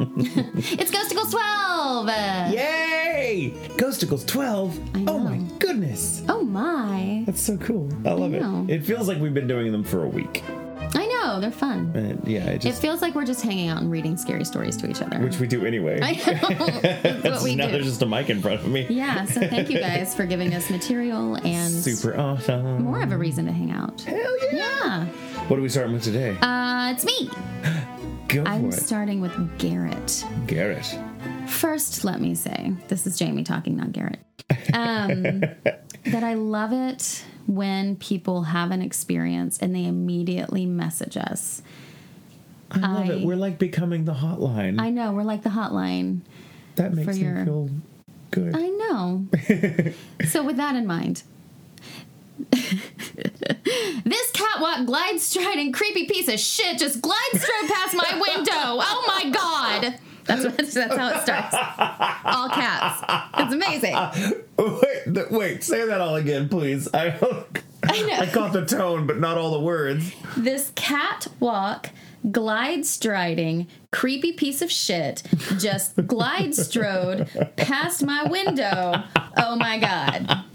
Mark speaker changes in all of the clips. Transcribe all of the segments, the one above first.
Speaker 1: it's Ghostacles 12!
Speaker 2: Yay! Ghostacles 12? Oh my goodness.
Speaker 1: Oh my.
Speaker 2: That's so cool. I love
Speaker 1: know.
Speaker 2: it. It feels like we've been doing them for a week.
Speaker 1: I know, they're fun.
Speaker 2: And yeah, it
Speaker 1: It feels like we're just hanging out and reading scary stories to each other.
Speaker 2: which we do anyway.
Speaker 1: I know. That's what we
Speaker 2: now
Speaker 1: do.
Speaker 2: there's just a mic in front of me.
Speaker 1: Yeah, so thank you guys for giving us material and
Speaker 2: Super awesome.
Speaker 1: more of a reason to hang out.
Speaker 2: Hell yeah.
Speaker 1: Yeah.
Speaker 2: What are we starting with today?
Speaker 1: Uh, it's me.
Speaker 2: Go
Speaker 1: I'm starting with Garrett.
Speaker 2: Garrett.
Speaker 1: First, let me say, this is Jamie talking, not Garrett. Um, that I love it when people have an experience and they immediately message us.
Speaker 2: I love
Speaker 1: I-
Speaker 2: it. We're like becoming the hotline.
Speaker 1: I know, we're like the hotline.
Speaker 2: that makes me
Speaker 1: your-
Speaker 2: feel good.
Speaker 1: I know. so, with that in mind, this catwalk glide striding creepy piece of shit just glide strode past my window. Oh my god. That's what that's how it starts. All caps. It's amazing.
Speaker 2: wait, wait, say that all again, please. I
Speaker 1: I know.
Speaker 2: I caught the tone, but not all the words.
Speaker 1: This catwalk glide striding creepy piece of shit just glide strode past my window. Oh my god.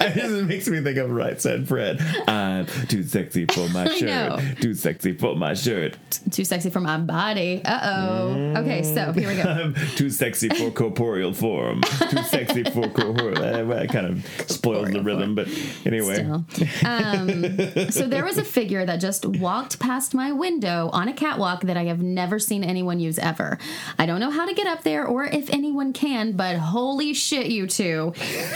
Speaker 2: it makes me think of Right Said Fred. I'm too sexy for my shirt. Too sexy for my shirt.
Speaker 1: Too sexy for my body. Uh oh. Okay, so here we go.
Speaker 2: I'm too sexy for corporeal form. Too sexy for corporeal. That kind of spoils the
Speaker 1: Corporeal
Speaker 2: rhythm, but anyway.
Speaker 1: Um, so there was a figure that just walked past my window on a catwalk that I have never seen anyone use ever. I don't know how to get up there or if anyone can, but holy shit, you two.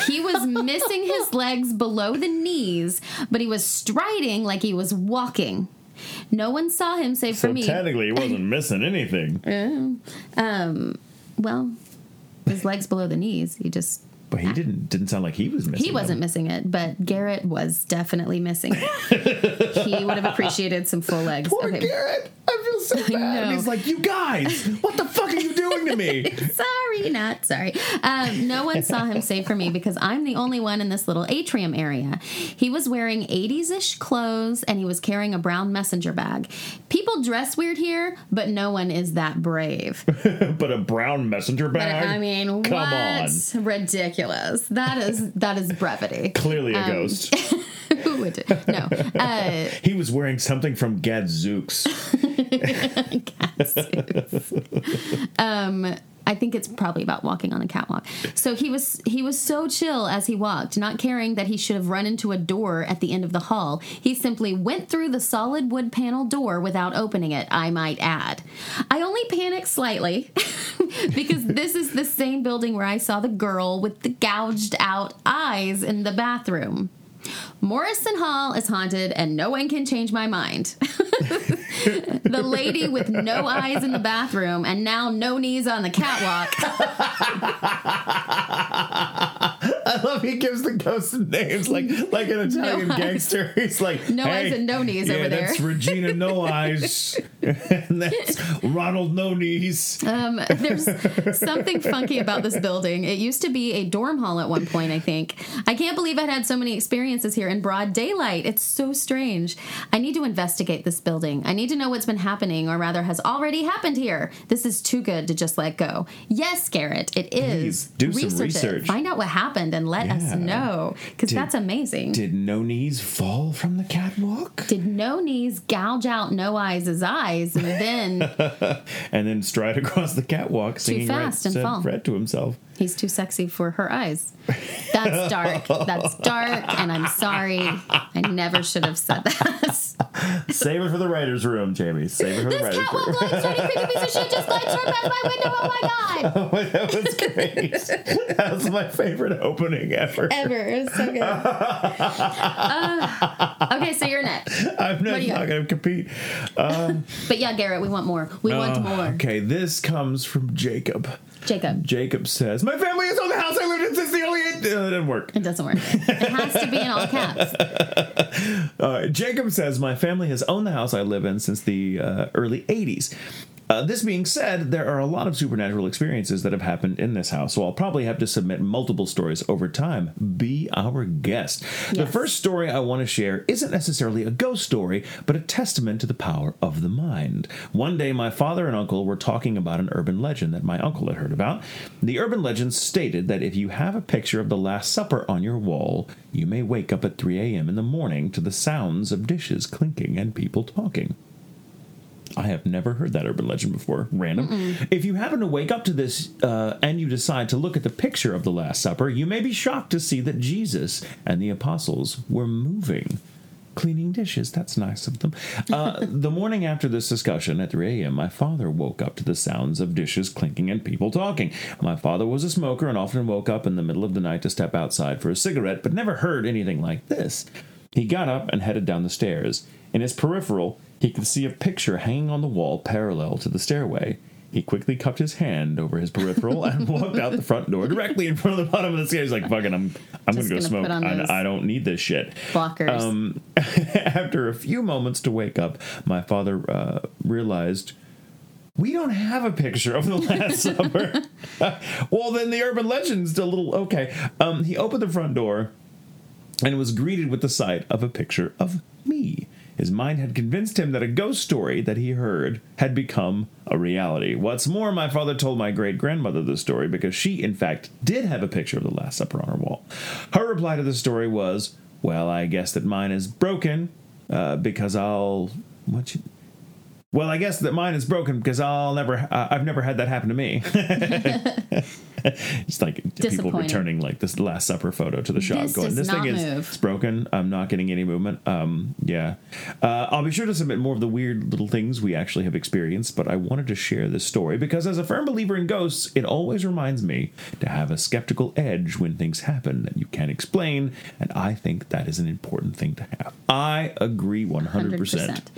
Speaker 1: He was missing his legs below the knees, but he was striding like he was walking. No one saw him save
Speaker 2: So
Speaker 1: for me.
Speaker 2: technically, he wasn't missing anything.
Speaker 1: Um, well, his legs below the knees. He just
Speaker 2: But he didn't didn't sound like he was missing.
Speaker 1: He wasn't missing it, but Garrett was definitely missing it. he would have appreciated some full legs.
Speaker 2: Poor
Speaker 1: Okay.
Speaker 2: Garrett. Feel so bad. And he's like, you guys, what the fuck are you doing to me?
Speaker 1: Sorry, not sorry. Um, no one saw him save for me because I'm the only one in this little atrium area. He was wearing 80s ish clothes and he was carrying a brown messenger bag. People dress weird here, but no one is that brave.
Speaker 2: but a brown messenger
Speaker 1: But
Speaker 2: bag?
Speaker 1: I mean,
Speaker 2: Come
Speaker 1: what?
Speaker 2: on.
Speaker 1: Ridiculous. That is that is brevity.
Speaker 2: Clearly a
Speaker 1: Um,
Speaker 2: ghost.
Speaker 1: Would? do- No. Uh,
Speaker 2: He was wearing something from Gadzooks.
Speaker 1: um I think it's probably about walking on a catwalk. So he was he was so chill as he walked, not caring that he should have run into a door at the end of the hall. He simply went through the solid wood panel door without opening it, I might add. I only panicked slightly because this is the same building where I saw the girl with the gouged out eyes in the bathroom. Morrison Hall is haunted and no one can change my mind. the lady with no eyes in the bathroom and now no knees on the catwalk.
Speaker 2: I love he gives the ghosts names like like an Italian
Speaker 1: eyes.
Speaker 2: gangster. He's like
Speaker 1: No eyes and no knees
Speaker 2: yeah,
Speaker 1: over there."
Speaker 2: That's Regina No Eyes. and that's Ronald No Knees.
Speaker 1: Um, there's something funky about this building. It used to be a dorm hall at one point, I think. I can't believe I'd had so many experiences here in broad daylight. It's so strange. I need to investigate this building. I need to know what's been happening, or rather, has already happened here. This is too good to just let go. Yes, Garrett, it is.
Speaker 2: Please, do some
Speaker 1: Research it.
Speaker 2: research.
Speaker 1: Find out what happened and let us know, because that's amazing.
Speaker 2: Did No Knees fall from the catwalk?
Speaker 1: Did no knees gouge out no eyes' eyes and then
Speaker 2: and then stride across the catwalk, singing
Speaker 1: fast
Speaker 2: right,
Speaker 1: and fall.
Speaker 2: Fred to himself.
Speaker 1: He's too sexy for her eyes. That's dark. That's dark, and I'm sorry. I never should have said that.
Speaker 2: Save it for the writers' room, Jamie. Save it for the
Speaker 1: this
Speaker 2: writers'
Speaker 1: catwalk
Speaker 2: room.
Speaker 1: glide striding creepy piece of shit just glide straight past my window. Oh my god!
Speaker 2: Oh, that was great. that was my favorite opening ever.
Speaker 1: Ever. It's so good. Uh, okay, so you're next.
Speaker 2: I'm not,
Speaker 1: you
Speaker 2: not going to compete. Um,
Speaker 1: But yeah, Garrett, we want more. We want
Speaker 2: uh,
Speaker 1: more.
Speaker 2: Okay, this comes from Jacob.
Speaker 1: Jacob.
Speaker 2: Jacob says, "My family has owned the house I lived in since the early. Uh, it didn't work.
Speaker 1: It doesn't work. It has to be in all caps.
Speaker 2: Uh, Jacob says, My family has owned the house I live in since the uh, early 80s. Uh, this being said, there are a lot of supernatural experiences that have happened in this house, so I'll probably have to submit multiple stories over time. Be our guest. The first story I want to share isn't necessarily a ghost story, but a testament to the power of the mind. One day, my father and uncle were talking about an urban legend that my uncle had heard about. The urban legend stated that if you have a picture of the Last Supper on your wall, you may wake up at 3 a.m. in the morning to the sounds of dishes clinking and people talking. I have never heard that urban legend before. Random. If you happen to wake up to this uh, and you decide to look at the picture of the Last Supper, you may be shocked to see that Jesus and the apostles were moving. Cleaning dishes, that's nice of them. Uh, the morning after this discussion at 3 a.m., my father woke up to the sounds of dishes clinking and people talking. My father was a smoker and often woke up in the middle of the night to step outside for a cigarette, but never heard anything like this. He got up and headed down the stairs. In his peripheral, he could see a picture hanging on the wall parallel to the stairway. He quickly cupped his hand over his peripheral and walked out the front door directly in front of the bottom of the stairs. Like, fucking, I'm, I'm
Speaker 1: Just
Speaker 2: gonna go
Speaker 1: gonna
Speaker 2: smoke. I, I don't need this shit.
Speaker 1: Blockers.
Speaker 2: Um, after a few moments to wake up, my father uh, realized we don't have a picture of the Last Supper. well, then the urban legend's a little okay. Um, he opened the front door and was greeted with the sight of a picture of me. His mind had convinced him that a ghost story that he heard had become a reality. What's more, my father told my great grandmother the story because she, in fact, did have a picture of the Last Supper on her wall. Her reply to the story was, Well, I guess that mine is broken uh, because I'll. What. Well, I guess that mine is broken because I'll never. Uh, I've never had that happen to me. it's like people returning like this Last Supper photo to the shop,
Speaker 1: This
Speaker 2: going, "This thing
Speaker 1: not
Speaker 2: is it's broken. I'm not getting any movement." Um, yeah, uh, I'll be sure to submit more of the weird little things we actually have experienced, but I wanted to share this story because, as a firm believer in ghosts, it always reminds me to have a skeptical edge when things happen that you can't explain, and I think that is an important thing to have. I agree 100. percent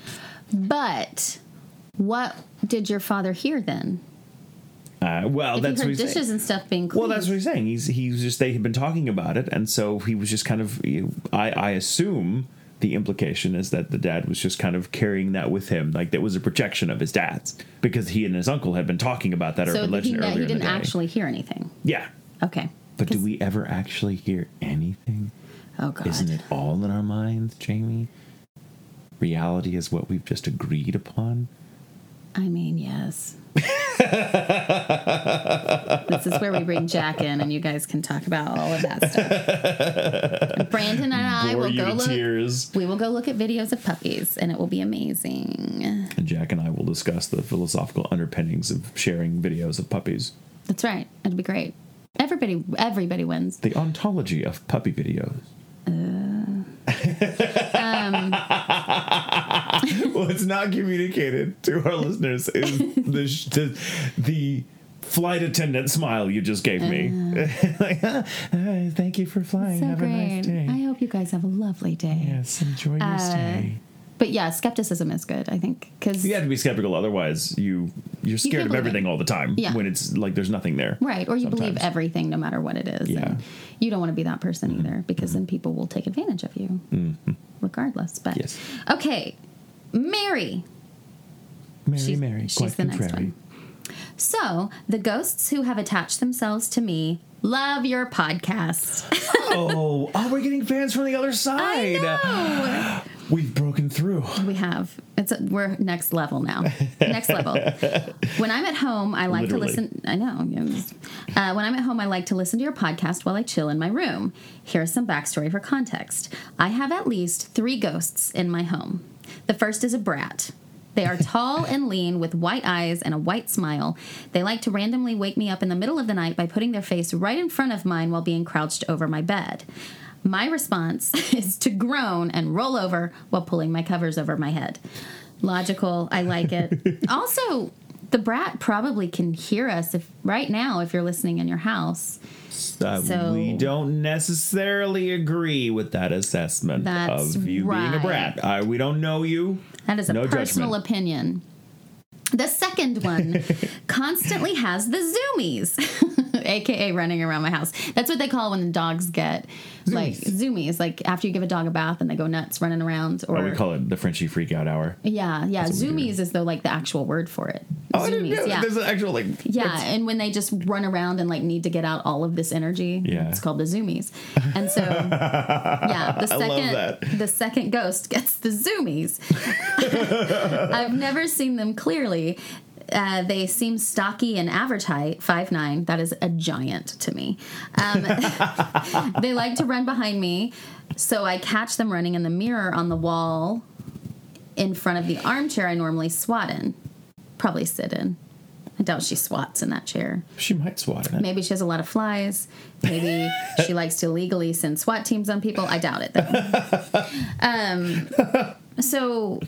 Speaker 1: 100%. But what did your father hear then?
Speaker 2: Uh, well,
Speaker 1: If
Speaker 2: that's
Speaker 1: he
Speaker 2: what he's
Speaker 1: dishes
Speaker 2: saying.
Speaker 1: and stuff being cleaned.
Speaker 2: Well, that's what he's saying. He's he was just they had been talking about it, and so he was just kind of. I I assume the implication is that the dad was just kind of carrying that with him, like that was a projection of his dad's, because he and his uncle had been talking about that
Speaker 1: so
Speaker 2: urban
Speaker 1: he,
Speaker 2: legend
Speaker 1: ne-
Speaker 2: earlier
Speaker 1: he didn't actually hear anything.
Speaker 2: yeah,
Speaker 1: Okay.
Speaker 2: but do we ever actually hear anything?
Speaker 1: Oh God.
Speaker 2: Isn't it all in our minds, Jamie? Reality is what we've just agreed upon.
Speaker 1: I mean, yes. this is where we bring Jack in, and you guys can talk about all of that stuff. And Brandon and I
Speaker 2: Bore
Speaker 1: will go look.
Speaker 2: tears.
Speaker 1: We will go look at videos of puppies, and it will be amazing.
Speaker 2: And Jack and I will discuss the philosophical underpinnings of sharing videos of puppies.
Speaker 1: That's right. It'll be great. Everybody, everybody wins.
Speaker 2: The ontology of puppy videos. Uh, um, What's not communicated to our listeners is the, sh- the the flight attendant smile you just gave me. like, "Ah, ah, thank you for flying.
Speaker 1: So
Speaker 2: Have a nice day.
Speaker 1: I hope you guys have a lovely day.
Speaker 2: yes, enjoy your
Speaker 1: Uh,
Speaker 2: stay.
Speaker 1: But yeah, skepticism is good. I think because
Speaker 2: You have to be skeptical, otherwise you you're scared
Speaker 1: can't
Speaker 2: of everything
Speaker 1: it.
Speaker 2: all the time.
Speaker 1: Yeah.
Speaker 2: When it's like there's nothing there.
Speaker 1: right, or you believe everything no matter what it is.
Speaker 2: Yeah. Mm-hmm.
Speaker 1: And you don't want to be that person either because then people will take advantage of you, regardless. But
Speaker 2: Yes.
Speaker 1: okay, Mary.
Speaker 2: Mary,
Speaker 1: She's-
Speaker 2: Mary,
Speaker 1: she's
Speaker 2: quite
Speaker 1: the next one. So the ghosts who have attached themselves to me love your podcast.
Speaker 2: oh, oh, we're getting fans from the other
Speaker 1: I
Speaker 2: side.
Speaker 1: know.
Speaker 2: We've broken through.
Speaker 1: We have. It's a, we're next level now. next level. When I'm at home, I like
Speaker 2: Literally.
Speaker 1: to listen. I know. Uh, when I'm at home, I like to listen to your podcast while I chill in my room. Here's some backstory for context. I have at least three ghosts in my home. The first is a brat. They are tall and lean with white eyes and a white smile. They like to randomly wake me up in the middle of the night by putting their face right in front of mine while being crouched over my bed. My response is to groan and roll over while pulling my covers over my head. Logical, I like it. also, the brat probably can hear us if right now if you're listening in your house.
Speaker 2: Uh,
Speaker 1: So-
Speaker 2: we don't necessarily agree with that assessment of you being a brat. Uh, we don't know you.
Speaker 1: That is a personal
Speaker 2: judgment.
Speaker 1: opinion. The second one constantly has the zoomies. AKA running around my house. That's what they call when the dogs get like zoomies. Like after you give a dog a bath and they go nuts running around. Or
Speaker 2: Oh, we call it the Frenchie freak out hour.
Speaker 1: yeah, yeah. Zoomies is though like the actual word for it.
Speaker 2: Oh, I didn't
Speaker 1: zoomies,
Speaker 2: know.
Speaker 1: yeah.
Speaker 2: There's an actual like.
Speaker 1: Yeah, and when they just run around and like need to get out all of this energy,
Speaker 2: Yeah.
Speaker 1: it's called the zoomies. And so, yeah, the second the second ghost gets the zoomies. I've never seen them clearly. Uh, they seem stocky and average height, five nine. That is a giant to me. Um, they like to run behind me, so I catch them running in the mirror on the wall in front of the armchair I normally swat in, probably sit in. I doubt she swats in that chair.
Speaker 2: She might swat in it.
Speaker 1: Maybe she has a lot of flies. Maybe she likes to illegally send SWAT teams on people. I doubt it though. Um, so,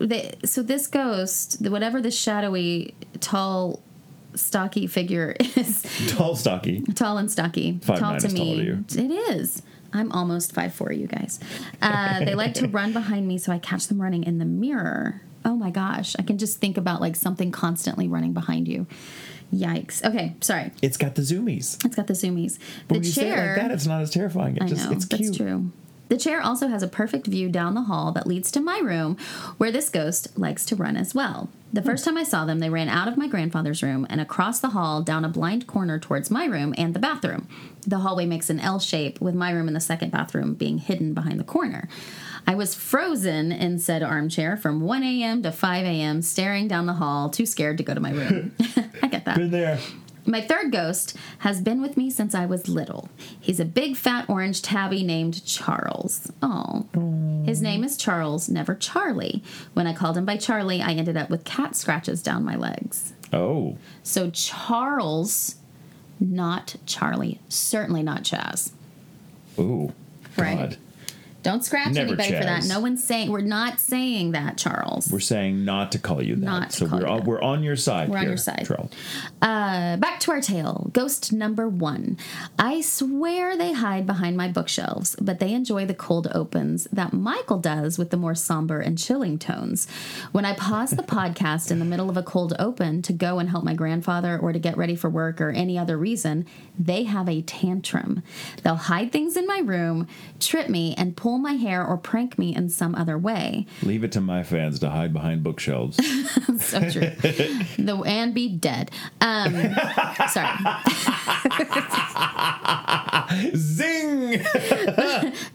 Speaker 1: the, so this ghost, whatever the shadowy, tall, stocky figure is,
Speaker 2: Tall, stocky.
Speaker 1: tall and stocky,
Speaker 2: Five
Speaker 1: tall to me.
Speaker 2: you.
Speaker 1: It is. I'm almost five four. You guys. Uh, they like to run behind me, so I catch them running in the mirror. Oh my gosh! I can just think about like something constantly running behind you. Yikes. Okay, sorry.
Speaker 2: It's got the zoomies.
Speaker 1: It's got the zoomies.
Speaker 2: But
Speaker 1: The
Speaker 2: when you say it like that, it's not as terrifying. It
Speaker 1: I
Speaker 2: just
Speaker 1: know
Speaker 2: it's
Speaker 1: that's
Speaker 2: cute.
Speaker 1: true. The chair also has a perfect view down the hall that leads to my room, where this ghost likes to run as well. The first time I saw them, they ran out of my grandfather's room and across the hall down a blind corner towards my room and the bathroom. The hallway makes an L shape, with my room and the second bathroom being hidden behind the corner. I was frozen in said armchair from 1 a.m. to 5 a.m., staring down the hall, too scared to go to my room. I get that.
Speaker 2: Been there.
Speaker 1: My third ghost has been with me since I was little. He's a big fat orange tabby named Charles. Oh. His name is Charles, never Charlie. When I called him by Charlie, I ended up with cat scratches down my legs.
Speaker 2: Oh,
Speaker 1: So Charles, not Charlie. Certainly not Chaz.
Speaker 2: ooh,
Speaker 1: Right. Don't scratch
Speaker 2: Never
Speaker 1: anybody for that. No one's saying we're not saying that, Charles.
Speaker 2: We're saying not to call you that.
Speaker 1: Not
Speaker 2: so we're on, we're on your side.
Speaker 1: We're on your side.
Speaker 2: Charles.
Speaker 1: Uh, back to our tale. Ghost number one. I swear they hide behind my bookshelves, but they enjoy the cold opens that Michael does with the more somber and chilling tones. When I pause the podcast in the middle of a cold open to go and help my grandfather or to get ready for work or any other reason, they have a tantrum. They'll hide things in my room, trip me, and pull my hair or prank me in some other way.
Speaker 2: Leave it to my fans to hide behind bookshelves.
Speaker 1: so true. the and be dead. Um, sorry.
Speaker 2: Zing!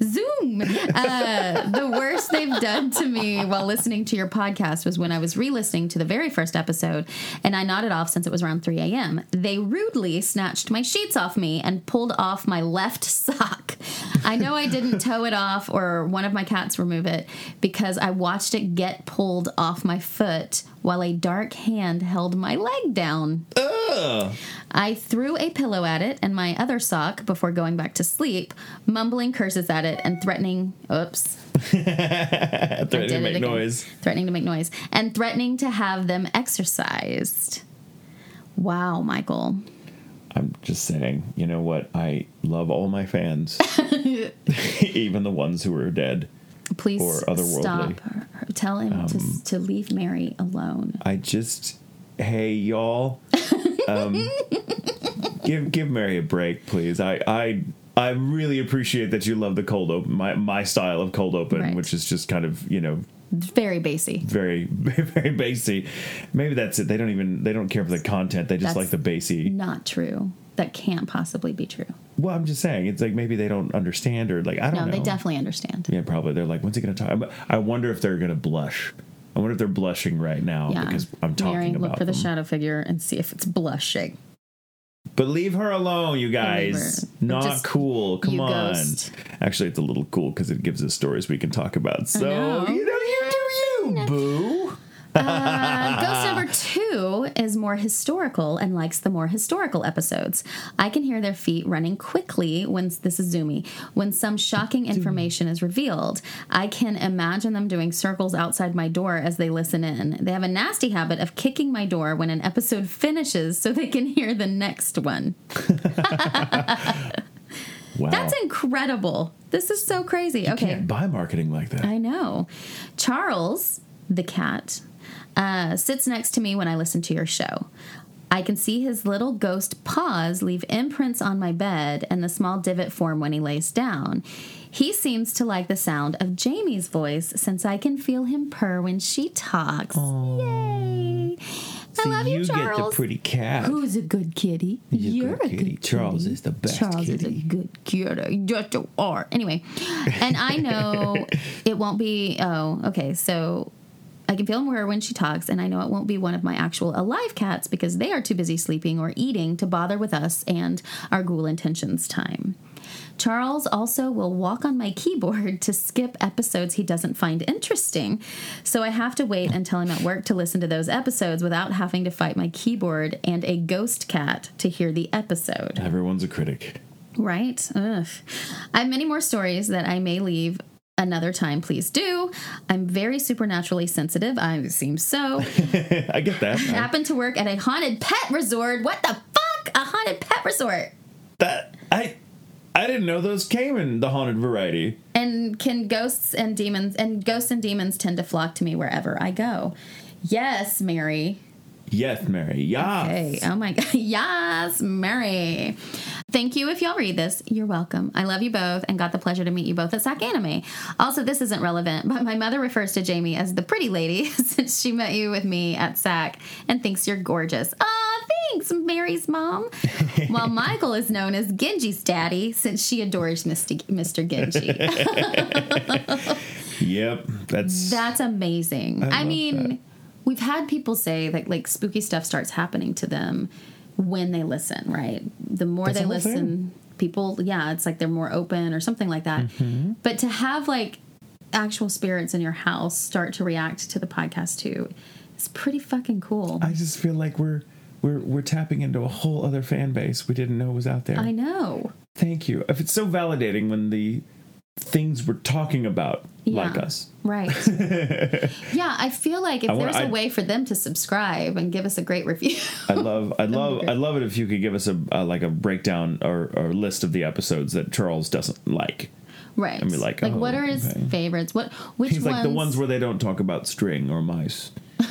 Speaker 1: Zoom. Uh, the worst they've done to me while listening to your podcast was when I was re-listening to the very first episode, and I nodded off since it was around 3 a.m. They rudely snatched my sheets off me and pulled off my left sock. I know I didn't toe it off or one of my cats remove it because I watched it get pulled off my foot while a dark hand held my leg down.
Speaker 2: Ugh.
Speaker 1: I threw a pillow at it and my other sock before going back to sleep, mumbling curses at it and threatening, oops,
Speaker 2: Threatening to make
Speaker 1: again.
Speaker 2: noise.
Speaker 1: threatening to make noise, and threatening to have them exercised. Wow, Michael.
Speaker 2: I'm just saying, you know what? I love all my fans, even the ones who are dead.
Speaker 1: Please
Speaker 2: Or otherworldly. Um,
Speaker 1: stop. Tell him to, to leave Mary alone.
Speaker 2: I just, hey y'all, um, give give Mary a break, please. I I I really appreciate that you love the cold open, my my style of cold open,
Speaker 1: Right.
Speaker 2: which is just kind of you know
Speaker 1: Very bassy.
Speaker 2: very very very bassy. Maybe that's it. They don't even they don't care for the content. They just
Speaker 1: That's
Speaker 2: like the bassy.
Speaker 1: Not true. That can't possibly be true.
Speaker 2: Well, I'm just saying it's like maybe they don't understand or like I don't know.
Speaker 1: No,
Speaker 2: know.
Speaker 1: they definitely understand.
Speaker 2: Yeah, probably. They're like, when's he going to talk? I wonder if they're going to blush. I wonder if they're blushing right now
Speaker 1: Yeah.
Speaker 2: because I'm talking
Speaker 1: Mary,
Speaker 2: about
Speaker 1: look for the shadow figure and see if it's blushing.
Speaker 2: But leave her alone, you guys. Not
Speaker 1: Just
Speaker 2: cool. Come on.
Speaker 1: ghost.
Speaker 2: Actually, it's a little cool because it gives us stories we can talk about. So
Speaker 1: know.
Speaker 2: you know, you do you, boo.
Speaker 1: Uh, ghost number two is more historical and likes the more historical episodes. I can hear their feet running quickly when this is zoomy. When some shocking information is revealed, I can imagine them doing circles outside my door as they listen in. They have a nasty habit of kicking my door when an episode finishes so they can hear the next one.
Speaker 2: Wow.
Speaker 1: That's incredible. This is so crazy. okay.
Speaker 2: Can't buy marketing like that.
Speaker 1: I know. Charles, the cat, uh, sits next to me when I listen to your show. I can see his little ghost paws leave imprints on my bed and the small divot form when he lays down. He seems to like the sound of Jamie's voice since I can feel him purr when she talks. Yay! I love you,
Speaker 2: you
Speaker 1: Charles.
Speaker 2: get the pretty cat.
Speaker 1: Who's a good kitty?
Speaker 2: You're a good
Speaker 1: a
Speaker 2: kitty.
Speaker 1: good
Speaker 2: Charles
Speaker 1: kitty.
Speaker 2: is the best
Speaker 1: Charles is a good kitty. Yes, you are. Anyway, and I know it won't be. Oh, okay. So I can feel more when she talks, and I know it won't be one of my actual alive cats because they are too busy sleeping or eating to bother with us and our ghoul intentions time. Charles also will walk on my keyboard to skip episodes he doesn't find interesting. So I have to wait until I'm at work to listen to those episodes without having to fight my keyboard and a ghost cat to hear the episode.
Speaker 2: Everyone's a critic.
Speaker 1: Right? Ugh. I have many more stories that I may leave another time. Please do. I'm very supernaturally sensitive. I seem so.
Speaker 2: I get that. I-
Speaker 1: Happened to work at a haunted pet resort. What the fuck? A haunted pet resort.
Speaker 2: that I I didn't know those came in the haunted variety.
Speaker 1: And can ghosts and demons and ghosts and demons tend to flock to me wherever I go? Yes, Mary.
Speaker 2: Yes, Mary. Yes.
Speaker 1: Hey, oh my god. Yes, Mary. Thank you if y'all read this. You're welcome. I love you both and got the pleasure to meet you both at SAC Anime. Also, this isn't relevant, but my mother refers to Jamie as the pretty lady since she met you with me at SAC and thinks you're gorgeous. Aw, thanks, Mary's mom. While Michael is known as Genji's daddy since she adores Mr. Mr. Genji.
Speaker 2: Yep. That's
Speaker 1: That's amazing. I,
Speaker 2: love
Speaker 1: mean,
Speaker 2: that.
Speaker 1: we've had people say that like spooky stuff starts happening to them when they listen, right? The more
Speaker 2: That's
Speaker 1: they listen, people, yeah, it's like they're more open or something like that.
Speaker 2: Mm-hmm.
Speaker 1: But to have like actual spirits in your house start to react to the podcast too, it's pretty fucking cool.
Speaker 2: I just feel like we're we're we're tapping into a whole other fan base we didn't know was out there.
Speaker 1: I know.
Speaker 2: Thank you. If it's so validating when the things we're talking about like us.
Speaker 1: Right. yeah, I feel like if
Speaker 2: wanna-
Speaker 1: there's a
Speaker 2: I-
Speaker 1: way for them to subscribe and give us a great review.
Speaker 2: I love, I love. I love it if you could give us a, a like a breakdown or, or list of the episodes that Charles doesn't like.
Speaker 1: right.
Speaker 2: be like,
Speaker 1: like
Speaker 2: oh,
Speaker 1: what are his
Speaker 2: okay.
Speaker 1: favorites? What which
Speaker 2: He's
Speaker 1: ones
Speaker 2: like the ones where they don't talk about string or mice.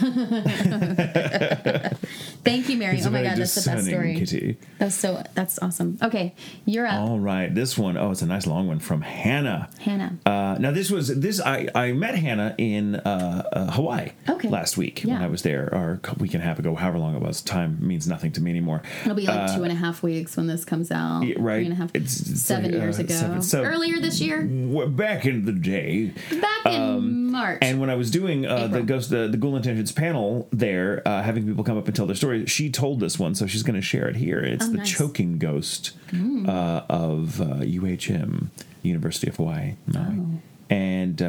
Speaker 1: Thank you, Mary.
Speaker 2: He's
Speaker 1: oh my god, that's the best story.
Speaker 2: kitty.
Speaker 1: That's so that's awesome. Okay, you're up,
Speaker 2: All right, this one, oh, it's a nice long one from Hannah.
Speaker 1: Hannah.
Speaker 2: Uh, now this was this I, I met Hannah in uh, uh, Hawaii
Speaker 1: Okay.
Speaker 2: last week when I was there or a week and a half ago, however long it was. Time means nothing to me anymore.
Speaker 1: It'll be like two and a half weeks when this comes out.
Speaker 2: uh, Yeah, right.
Speaker 1: Three and a half.
Speaker 2: It's- it's
Speaker 1: seven
Speaker 2: like,
Speaker 1: years
Speaker 2: uh,
Speaker 1: ago.
Speaker 2: seven- so-
Speaker 1: Earlier this year,
Speaker 2: back in the day.
Speaker 1: back in March.
Speaker 2: And when I was doing uh, the ghost, the, the Ghoul Intentions panel there, uh, having people come up and tell their story, she told this one, so she's going to share it here. It's
Speaker 1: Oh,
Speaker 2: the
Speaker 1: nice. Mm.
Speaker 2: choking ghost uh, of uh, UHM, University of Hawaii. Maui.
Speaker 1: Oh.
Speaker 2: And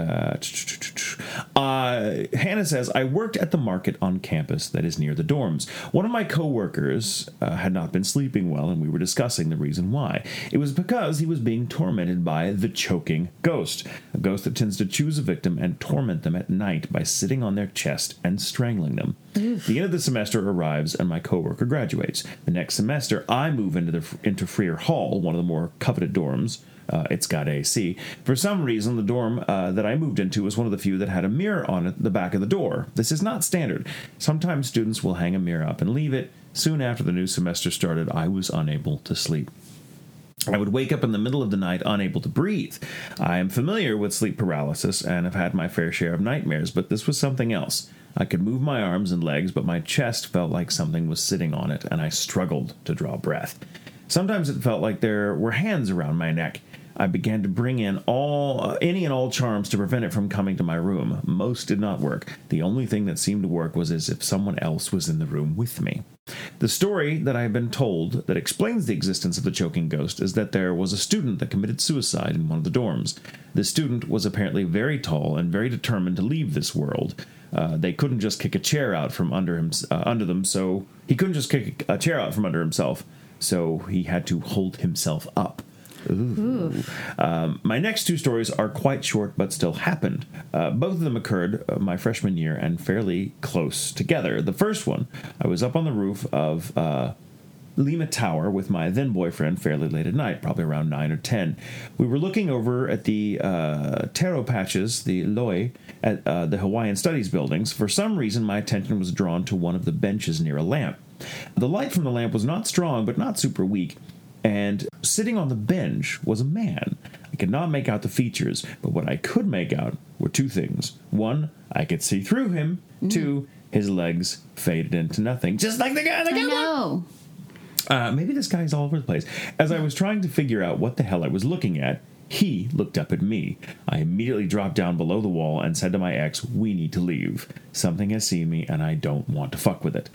Speaker 2: uh, uh, Hannah says, I worked at the market on campus that is near the dorms. One of my coworkers uh, had not been sleeping well, and we were discussing the reason why. It was because he was being tormented by the choking ghost, a ghost that tends to choose a victim and torment them at night by sitting on their chest and strangling them. The end of the semester arrives, and my coworker graduates. The next semester, I move into the into Frear Hall, one of the more coveted dorms. Uh, it's got AC. For some reason, the dorm uh, that I moved into was one of the few that had a mirror on it, the back of the door. This is not standard. Sometimes students will hang a mirror up and leave it. Soon after the new semester started, I was unable to sleep. I would wake up in the middle of the night unable to breathe. I am familiar with sleep paralysis and have had my fair share of nightmares, but this was something else. I could move my arms and legs, but my chest felt like something was sitting on it, and I struggled to draw breath. Sometimes it felt like there were hands around my neck. I began to bring in all uh, any and all charms to prevent it from coming to my room. Most did not work. The only thing that seemed to work was as if someone else was in the room with me. The story that I have been told that explains the existence of the choking ghost is that there was a student that committed suicide in one of the dorms. This student was apparently very tall and very determined to leave this world. Uh, they couldn't just kick a chair out from under him, uh, under them, so he couldn't just kick a chair out from under himself. So he had to hold himself up. Ooh. Um, my next two stories are quite short, but still happened. Uh, both of them occurred uh, my freshman year and fairly close together. The first one, I was up on the roof of uh, Lima Tower with my then boyfriend fairly late at night, probably around 9 or 10. We were looking over at the uh, taro patches, the loi, at uh, the Hawaiian Studies buildings. For some reason, my attention was drawn to one of the benches near a lamp. The light from the lamp was not strong, but not super weak, and sitting on the bench was a man. I could not make out the features, but what I could make out were two things. One, I could see through him. Two, his legs faded into nothing, just like the guy in the
Speaker 1: I know.
Speaker 2: Uh, maybe this guy's all over the place. As I was trying to figure out what the hell I was looking at, he looked up at me. I immediately dropped down below the wall and said to my ex, We need to leave. Something has seen me and I don't want to fuck with it.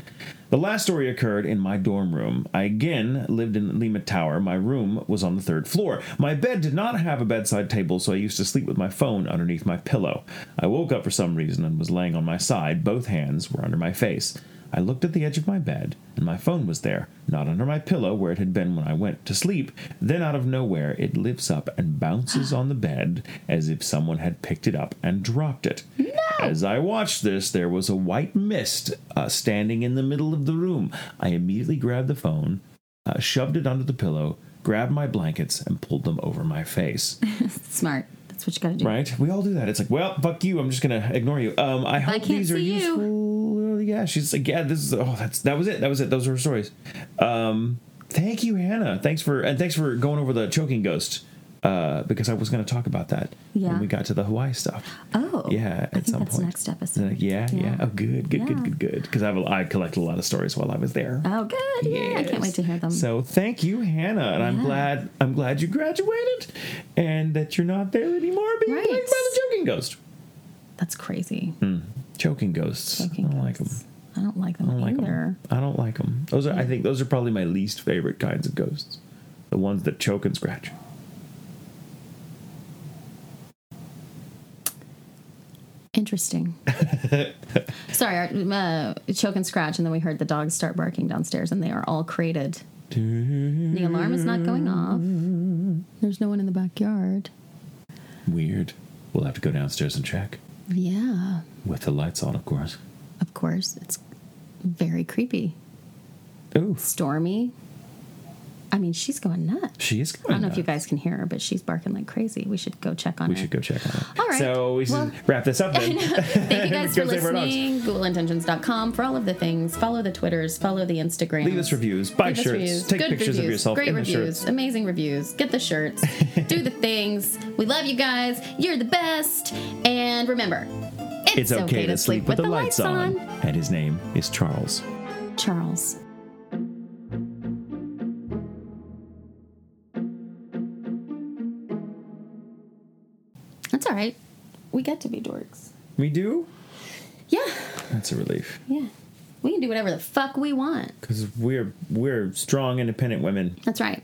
Speaker 2: The last story occurred in my dorm room. I again lived in Lima Tower. My room was on the third floor. My bed did not have a bedside table, so I used to sleep with my phone underneath my pillow. I woke up for some reason and was laying on my side. Both hands were under my face. I looked at the edge of my bed, and my phone was there, not under my pillow where it had been when I went to sleep. Then, out of nowhere, it lifts up and bounces on the bed as if someone had picked it up and dropped it. No! As I watched this, there was a white mist uh, standing in the middle of the room. I immediately grabbed the phone, uh, shoved it under the pillow, grabbed my blankets, and pulled them over my face.
Speaker 1: Smart. That's what you gotta do.
Speaker 2: Right? We all do that. It's like, well, fuck you. I'm just gonna ignore you. Um, I hope
Speaker 1: can't
Speaker 2: these are
Speaker 1: see you.
Speaker 2: useful. Yeah, she's like, yeah, this is. Oh, that's that was it. That was it. Those were her stories. Um, thank you, Hannah. Thanks for and thanks for going over the choking ghost. Uh, because I was going to talk about that
Speaker 1: Yeah.
Speaker 2: when we got to the Hawaii stuff.
Speaker 1: Oh.
Speaker 2: Yeah, at some
Speaker 1: that's
Speaker 2: point.
Speaker 1: next episode.
Speaker 2: Uh, yeah, yeah,
Speaker 1: Yeah.
Speaker 2: Oh, good, good, good,
Speaker 1: Yeah.
Speaker 2: good, good. Because I I collected a lot of stories while I was there.
Speaker 1: Oh, good. Yeah, I can't wait to hear them.
Speaker 2: So thank you, Hannah, and I'm glad I'm glad you graduated, and that you're not there anymore being
Speaker 1: Right.
Speaker 2: plagued by the choking ghost.
Speaker 1: That's crazy.
Speaker 2: Choking ghosts.
Speaker 1: Choking
Speaker 2: I don't like them.
Speaker 1: ghosts. I don't like them
Speaker 2: I don't like them. I don't like them. Those are. I think those are probably my least favorite kinds of ghosts. The ones that choke and scratch.
Speaker 1: Interesting. Sorry, our, uh, choke and scratch, and then we heard the dogs start barking downstairs, and they are all crated. The alarm is not going off. There's no one in the backyard.
Speaker 2: Weird. We'll have to go downstairs and check
Speaker 1: Yeah,
Speaker 2: with the lights on, of course.
Speaker 1: of course. It's very creepy.
Speaker 2: Ooh,
Speaker 1: Stormy. I mean, she's going nuts.
Speaker 2: she is.
Speaker 1: I don't know if you guys can hear her, but she's barking like crazy. We should go check on
Speaker 2: We
Speaker 1: her.
Speaker 2: We should go check on it.
Speaker 1: All right.
Speaker 2: So we should
Speaker 1: Well-
Speaker 2: wrap this up then.
Speaker 1: Thank you guys for
Speaker 2: Go save our dogs.
Speaker 1: listening. GhoulIntentions.com for all of the things. Follow the Twitters. Follow the Instagrams.
Speaker 2: Leave us reviews, buy
Speaker 1: Leave
Speaker 2: shirts,
Speaker 1: reviews.
Speaker 2: take
Speaker 1: Good
Speaker 2: pictures of yourself
Speaker 1: Great reviews. Amazing reviews. Get the shirts. Do the things. We love you guys. You're the best. And remember, it's,
Speaker 2: It's okay, to sleep with the lights on. And his name is Charles.
Speaker 1: Charles. All right. We get to be dorks.
Speaker 2: We do?
Speaker 1: Yeah,
Speaker 2: That's a relief.
Speaker 1: yeah. We can do whatever the fuck we want.
Speaker 2: Because we're we're strong, independent women.
Speaker 1: That's right.